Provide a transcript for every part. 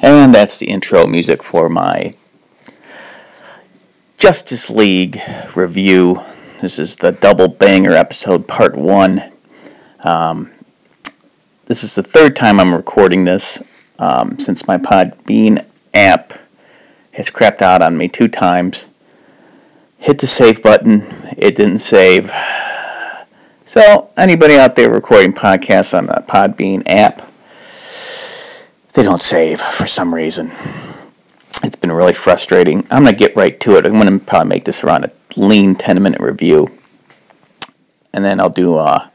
And that's the intro music for my Justice League review. This is the double banger episode, part one. Um, this is the third time I'm recording this um, since my Podbean app has crapped out on me two times. Hit the save button, it didn't save. So, anybody out there recording podcasts on the Podbean app, they don't save for some reason. It's been really frustrating. I'm going to get right to it. I'm going to probably make this around a lean 10 minute review. And then I'll do uh,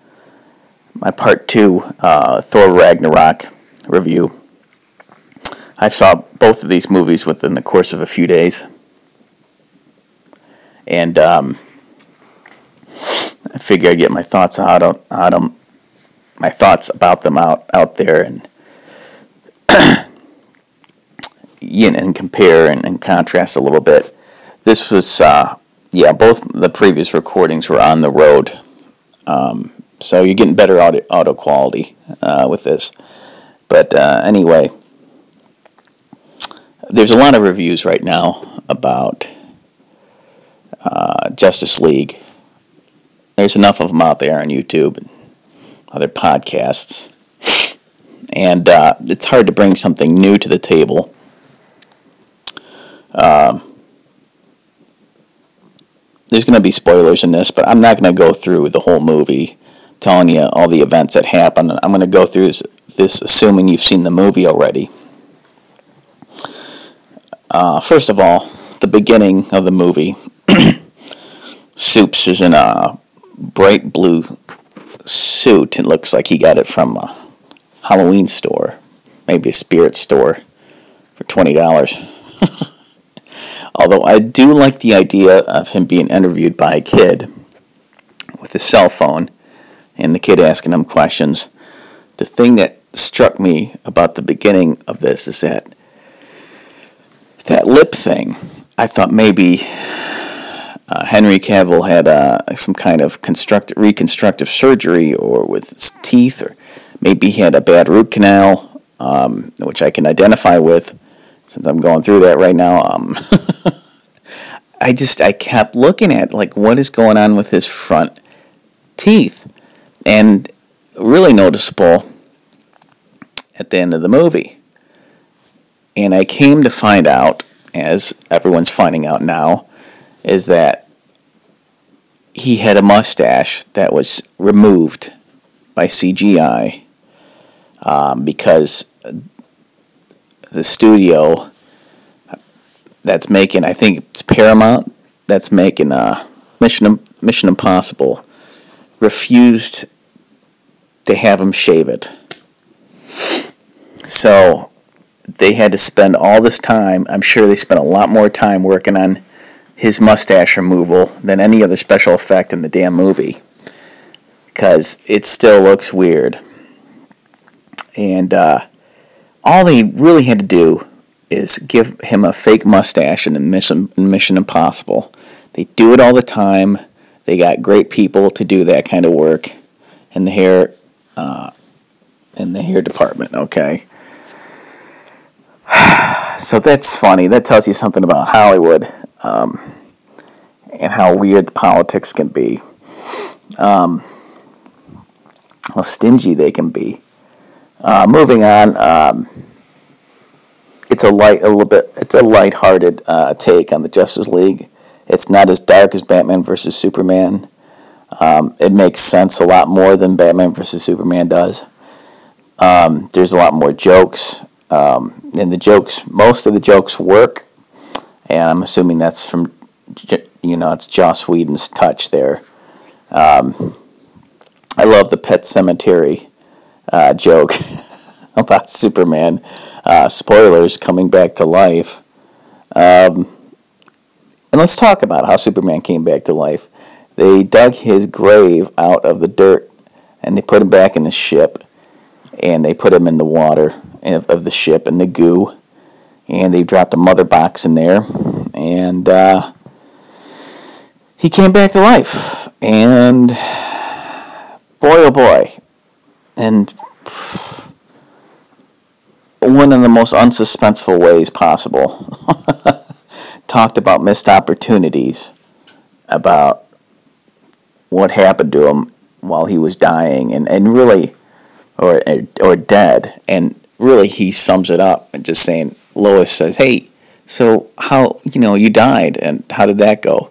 my part two uh, Thor Ragnarok review. I saw both of these movies within the course of a few days. And um, I figure I'd get my thoughts out on, on my thoughts about them out, out there and you know, and compare and, and, contrast a little bit. This was, uh, yeah, both the previous recordings were on the road, um, so you're getting better audio, audio quality uh, with this. But uh, anyway, there's a lot of reviews right now about uh, Justice League. There's enough of them out there on YouTube and other podcasts. And uh, it's hard to bring something new to the table um, there's going to be spoilers in this, but I'm not going to go through the whole movie telling you all the events that happen. I'm going to go through this, this assuming you've seen the movie already. Uh, first of all, the beginning of the movie. Soups is in a bright blue suit. It looks like he got it from a Halloween store, maybe a spirit store, for twenty dollars. Although I do like the idea of him being interviewed by a kid with a cell phone and the kid asking him questions. The thing that struck me about the beginning of this is that that lip thing. I thought maybe uh, Henry Cavill had uh, some kind of construct- reconstructive surgery or with his teeth, or maybe he had a bad root canal, um, which I can identify with since I'm going through that right now. Um, I just I kept looking at like what is going on with his front teeth, and really noticeable at the end of the movie. And I came to find out, as everyone's finding out now, is that he had a mustache that was removed by CGI um, because the studio that's making I think it's Paramount that's making uh, Mission Mission Impossible refused to have him shave it. So they had to spend all this time. I'm sure they spent a lot more time working on his mustache removal than any other special effect in the damn movie because it still looks weird. And uh, all they really had to do is give him a fake mustache in Mission, Mission Impossible. They do it all the time. They got great people to do that kind of work in the hair, uh, in the hair department. Okay, so that's funny. That tells you something about Hollywood um, and how weird the politics can be. Um, how stingy they can be. Uh, moving on, um, it's a light, a little bit, it's a light-hearted uh, take on the Justice League. It's not as dark as Batman versus Superman. Um, it makes sense a lot more than Batman versus Superman does. Um, there's a lot more jokes, um, and the jokes, most of the jokes work, and I'm assuming that's from, you know, it's Joss Whedon's touch there. Um, I love the Pet Sematary uh, joke about Superman. Uh, spoilers coming back to life. Um, and let's talk about how Superman came back to life. They dug his grave out of the dirt and they put him back in the ship. And they put him in the water of, of the ship and the goo, and they dropped a mother box in there, and uh, he came back to life, and boy oh boy, and one of the most unsuspenseful ways possible. Talked about missed opportunities, about what happened to him while he was dying, and, and really, or or dead, and really he sums it up and just saying, Lois says, "Hey, so how you know you died, and how did that go?"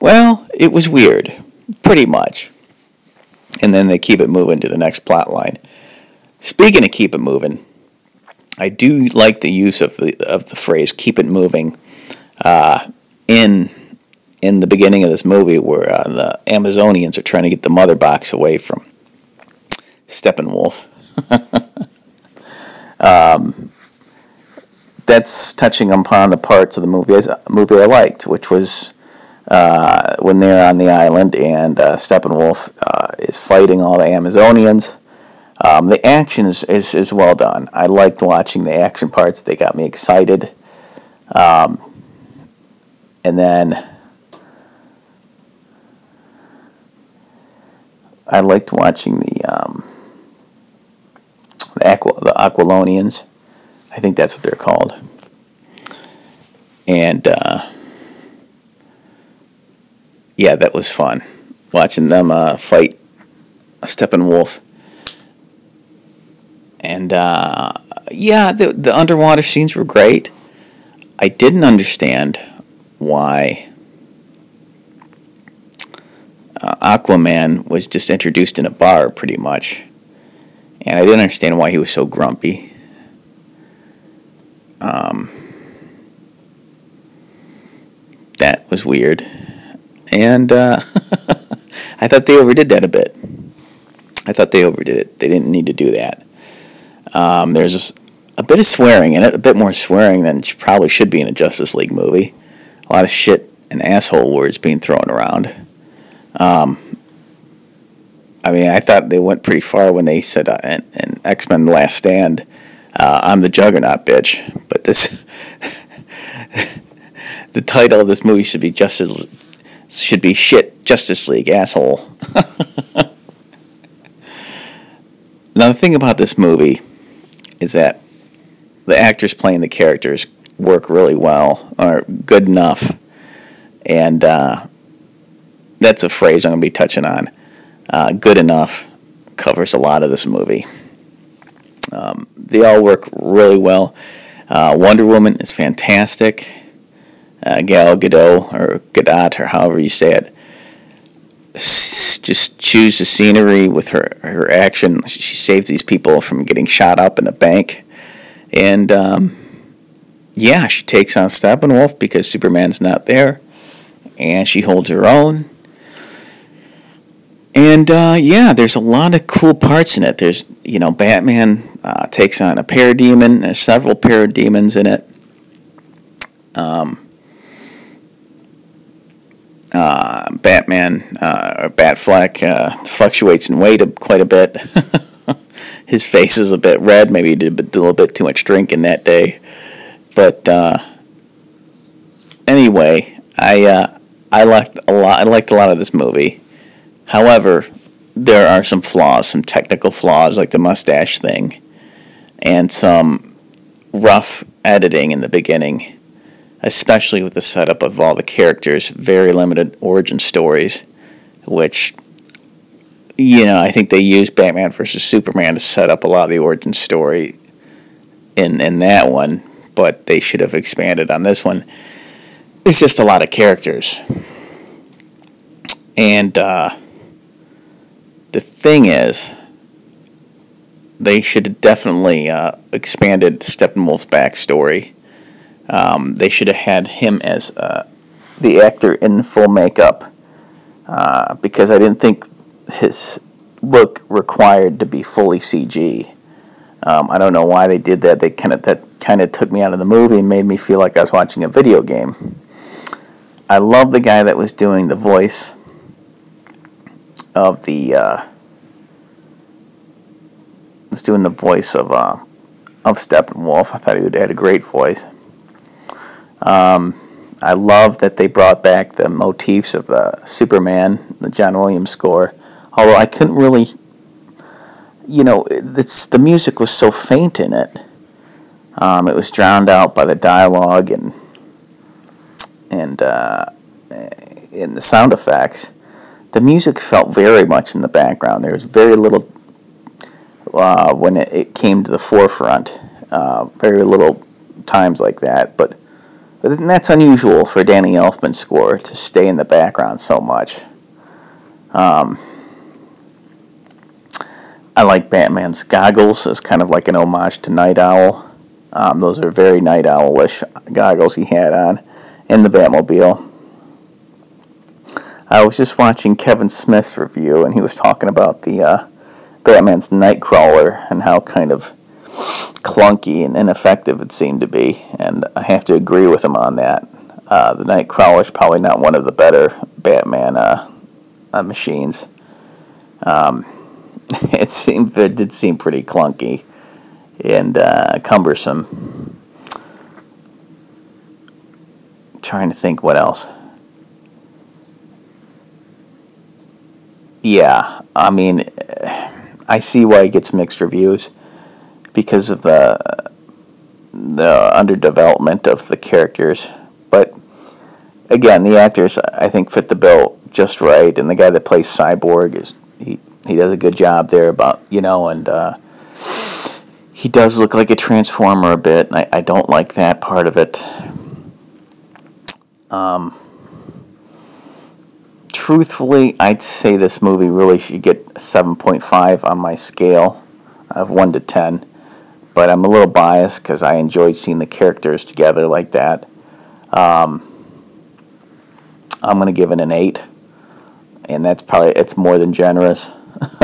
Well, it was weird, pretty much. And then they keep it moving to the next plot line. Speaking of keep it moving, I do like the use of the of the phrase "keep it moving" uh, in in the beginning of this movie, where uh, the Amazonians are trying to get the mother box away from Steppenwolf. um, that's touching upon the parts of the movie movie I liked, which was uh, when they're on the island and uh, Steppenwolf uh, is fighting all the Amazonians um, the action is, is, is well done. I liked watching the action parts, they got me excited. Um, and then I liked watching the um, the, Aqua, the Aquilonians. I think that's what they're called. And uh, yeah, that was fun watching them uh, fight a Steppenwolf and uh, yeah, the the underwater scenes were great. I didn't understand why uh, Aquaman was just introduced in a bar, pretty much, and I didn't understand why he was so grumpy. Um, that was weird, and uh, I thought they overdid that a bit. I thought they overdid it. They didn't need to do that. Um, there's a bit of swearing in it, a bit more swearing than probably should be in a Justice League movie. A lot of shit and asshole words being thrown around. Um, I mean, I thought they went pretty far when they said uh, X Men: The Last Stand, uh, "I'm the Juggernaut, bitch." But this, the title of this movie should be Justice should be shit Justice League asshole. now the thing about this movie is that the actors playing the characters work really well, are good enough, and uh, that's a phrase I'm going to be touching on. Uh, good enough covers a lot of this movie. Um, they all work really well. Uh, Wonder Woman is fantastic. Uh, Gal Gadot, or Gadot, or however you say it, just chews the scenery with her her action. She saves these people from getting shot up in a bank, and um, yeah, she takes on Steppenwolf because Superman's not there, and she holds her own. And uh, yeah, there's a lot of cool parts in it. There's you know Batman uh, takes on a parademon. There's several parademons in it. Um, uh, Batman uh, or Batfleck uh, fluctuates in weight quite a bit. His face is a bit red. Maybe he did a little bit too much drinking that day. But uh, anyway, I uh, I liked a lot. I liked a lot of this movie. However, there are some flaws, some technical flaws, like the mustache thing, and some rough editing in the beginning especially with the setup of all the characters, very limited origin stories, which, you know, I think they used Batman versus Superman to set up a lot of the origin story in, in that one, but they should have expanded on this one. It's just a lot of characters. And uh, the thing is, they should have definitely uh, expanded Steppenwolf's backstory um, they should have had him as uh, the actor in full makeup uh, because I didn't think his look required to be fully CG. Um, I don't know why they did that. They kind of that kind of took me out of the movie and made me feel like I was watching a video game. I love the guy that was doing the voice of the uh, was doing the voice of uh, of Steppenwolf. I thought he had a great voice. Um, I love that they brought back the motifs of the Superman, the John Williams score. Although I couldn't really, you know, it's the music was so faint in it. Um, it was drowned out by the dialogue and and uh, in the sound effects. The music felt very much in the background. There was very little uh, when it, it, came to the forefront. Uh, very little times like that, but, but that's unusual for Danny Elfman's score to stay in the background so much. Um, I like Batman's goggles as kind of like an homage to Nite Owl. Um, those are very Nite Owlish goggles he had on in the Batmobile. I was just watching Kevin Smith's review, and he was talking about the uh, Batman's Knightcrawler and how kind of clunky and ineffective it seemed to be, and I have to agree with him on that. Uh, the Knightcrawler is probably not one of the better Batman uh, uh machines. Um, it seemed it did seem pretty clunky and uh, cumbersome. trying to think what else. Yeah, I mean, I see why it gets mixed reviews because of the the underdevelopment of the characters. But again, the actors I think fit the bill just right, and the guy that plays Cyborg is he he does a good job there about you know and. Uh, he does look like a transformer a bit, and I, I don't like that part of it. Um, truthfully, I'd say this movie really should get a 7.5 on my scale of 1 to 10. But I'm a little biased because I enjoyed seeing the characters together like that. Um, I'm going to give it an 8. And that's probably, it's more than generous.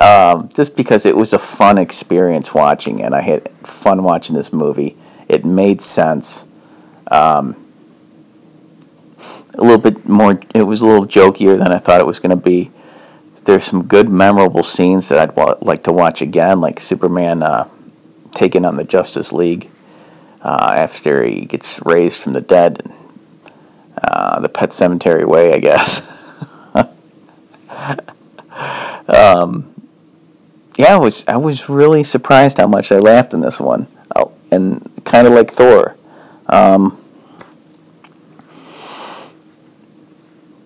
um, just because it was a fun experience watching it. I had fun watching this movie. It made sense. Um, a little bit more. It was a little jokier than I thought it was going to be. There's some good, memorable scenes that I'd wa- like to watch again, like Superman uh, taking on the Justice League uh, after he gets raised from the dead, uh, the Pet Sematary way, I guess. um, yeah, I was I was really surprised how much I laughed in this one, oh, and kind of like Thor. Um,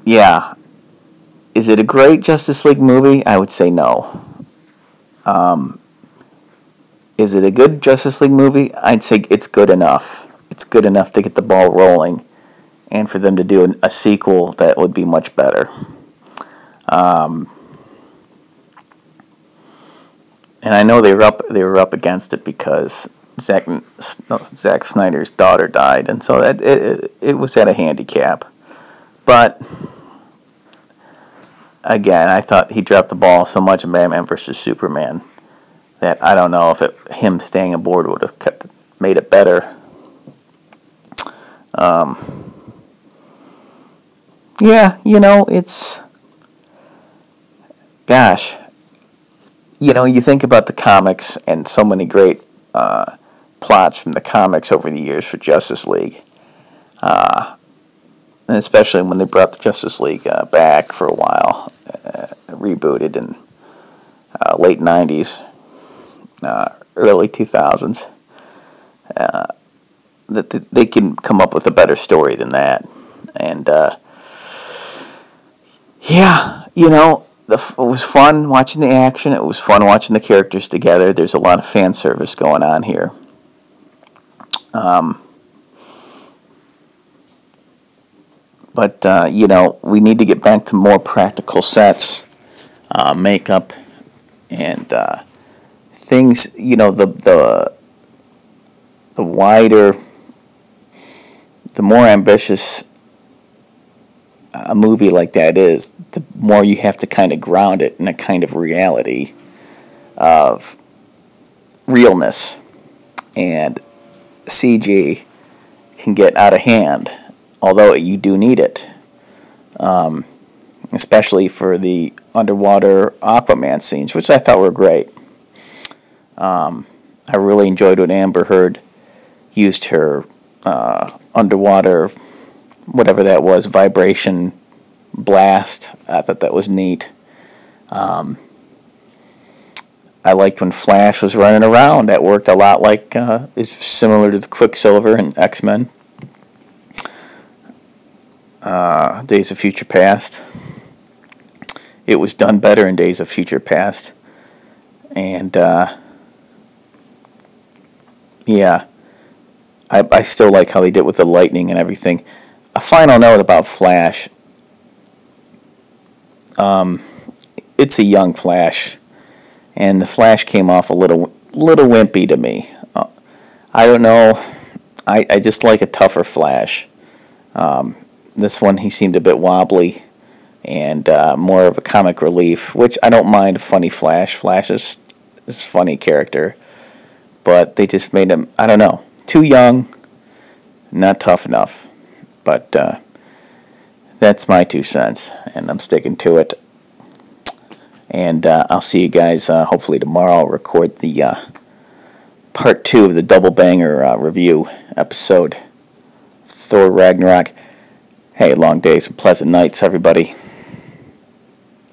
yeah. Is it a great Justice League movie? I would say no. Um, is it a good Justice League movie? I'd say it's good enough. It's good enough to get the ball rolling, and for them to do a sequel that would be much better. Um, and I know they were up they were up against it because Zack Zack Snyder's daughter died, and so that it, it, it was at a handicap. But again, I thought he dropped the ball so much in Batman versus Superman that I don't know if it, him staying aboard would have kept, made it better. Um, yeah, you know, it's. Gosh. You know, you think about the comics and so many great uh, plots from the comics over the years for Justice League. Uh, and especially when they brought the Justice League uh, back for a while, rebooted in uh, late 90s, uh, early 2000s, uh, that they can come up with a better story than that. And uh, yeah, you know, the, it was fun watching the action. It was fun watching the characters together. There's a lot of fan service going on here. Um, but uh, you know, we need to get back to more practical sets, uh, makeup, and uh, things. You know, the the the wider, the more ambitious a movie like that is, the more you have to kind of ground it in a kind of reality of realness. And CG can get out of hand, although you do need it, um, especially for the underwater Aquaman scenes, which I thought were great. Um, I really enjoyed when Amber Heard used her uh, underwater, whatever that was, vibration blast. I thought that was neat. Um, I liked when Flash was running around. That worked a lot like uh, is similar to the Quicksilver in X Men. Uh, Days of Future Past. It was done better in Days of Future Past, and uh, yeah, I I still like how they did with the lightning and everything. A final note about Flash. Um, it's a young Flash and the Flash came off a little little wimpy to me. Uh, I don't know. I, I just like a tougher Flash. Um, this one he seemed a bit wobbly and uh, more of a comic relief, which I don't mind. Funny Flash. Flash is is funny character, but they just made him. I don't know. Too young, not tough enough. But uh, that's my two cents, and I'm sticking to it. And uh, I'll see you guys uh, hopefully tomorrow. I'll record the uh, part two of the double banger uh, review episode Thor Ragnarok. Hey, long days and pleasant nights, everybody.